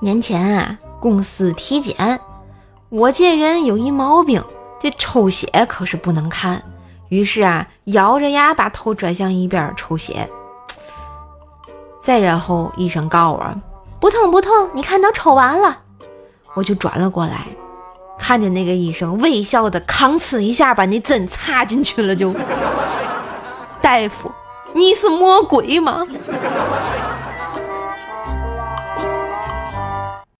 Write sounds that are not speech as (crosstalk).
年前啊，公司体检，我这人有一毛病，这抽血可是不能看。于是啊，咬着牙把头转向一边抽血。再然后，医生告诉我不痛不痛，你看都抽完了。我就转了过来，看着那个医生微笑的吭哧一下把那针插进去了，就 (laughs) 大夫，你是魔鬼吗？